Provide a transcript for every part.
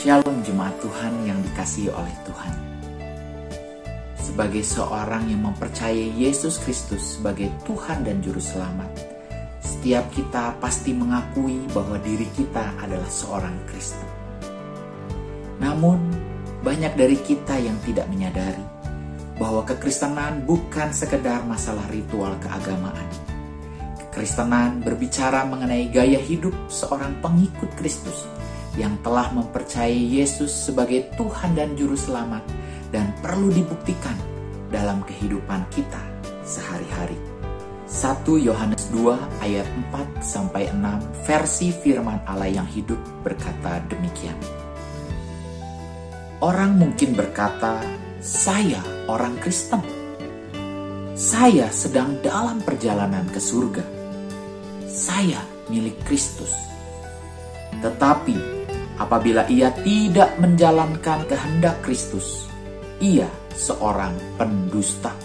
Shalom jemaat Tuhan yang dikasihi oleh Tuhan. Sebagai seorang yang mempercayai Yesus Kristus sebagai Tuhan dan Juru Selamat, setiap kita pasti mengakui bahwa diri kita adalah seorang Kristen. Namun, banyak dari kita yang tidak menyadari bahwa kekristenan bukan sekedar masalah ritual keagamaan. Kekristenan berbicara mengenai gaya hidup seorang pengikut Kristus yang telah mempercayai Yesus sebagai Tuhan dan Juru Selamat dan perlu dibuktikan dalam kehidupan kita sehari-hari. 1 Yohanes 2 ayat 4 sampai 6 versi firman Allah yang hidup berkata demikian. Orang mungkin berkata, "Saya orang Kristen. Saya sedang dalam perjalanan ke surga. Saya milik Kristus." Tetapi apabila ia tidak menjalankan kehendak Kristus, ia seorang pendusta.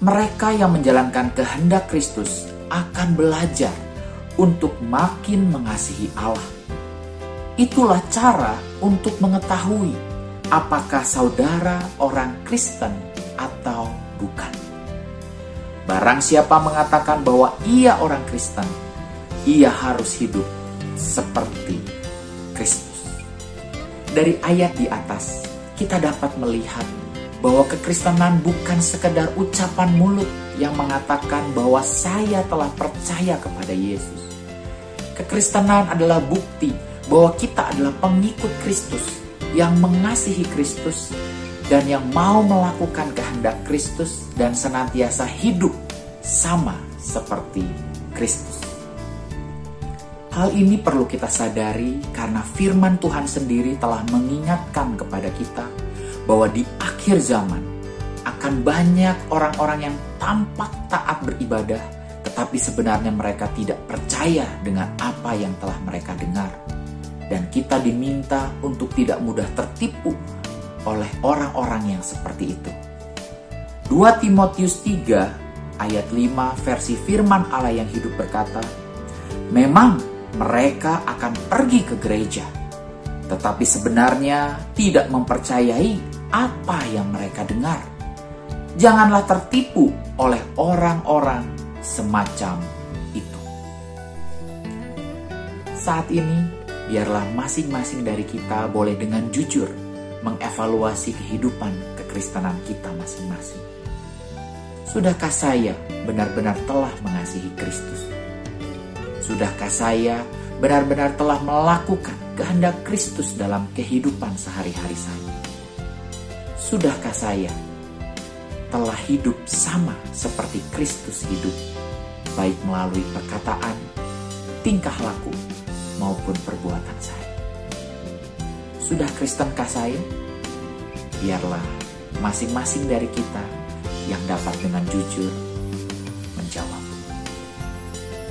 Mereka yang menjalankan kehendak Kristus akan belajar untuk makin mengasihi Allah Itulah cara untuk mengetahui apakah saudara orang Kristen atau bukan. Barang siapa mengatakan bahwa ia orang Kristen, ia harus hidup seperti. Dari ayat di atas, kita dapat melihat bahwa kekristenan bukan sekedar ucapan mulut yang mengatakan bahwa saya telah percaya kepada Yesus. Kekristenan adalah bukti bahwa kita adalah pengikut Kristus yang mengasihi Kristus dan yang mau melakukan kehendak Kristus dan senantiasa hidup sama seperti Kristus. Hal ini perlu kita sadari karena firman Tuhan sendiri telah mengingatkan kepada kita bahwa di akhir zaman akan banyak orang-orang yang tampak taat beribadah tetapi sebenarnya mereka tidak percaya dengan apa yang telah mereka dengar dan kita diminta untuk tidak mudah tertipu oleh orang-orang yang seperti itu. 2 Timotius 3 ayat 5 versi firman Allah yang hidup berkata, Memang mereka akan pergi ke gereja, tetapi sebenarnya tidak mempercayai apa yang mereka dengar. Janganlah tertipu oleh orang-orang semacam itu. Saat ini biarlah masing-masing dari kita boleh dengan jujur mengevaluasi kehidupan kekristenan kita masing-masing. Sudahkah saya benar-benar telah mengasihi Kristus? Sudahkah saya benar-benar telah melakukan kehendak Kristus dalam kehidupan sehari-hari saya? Sudahkah saya telah hidup sama seperti Kristus hidup, baik melalui perkataan, tingkah laku, maupun perbuatan saya. Sudah Kristenkah saya? Biarlah masing-masing dari kita yang dapat dengan jujur menjawab.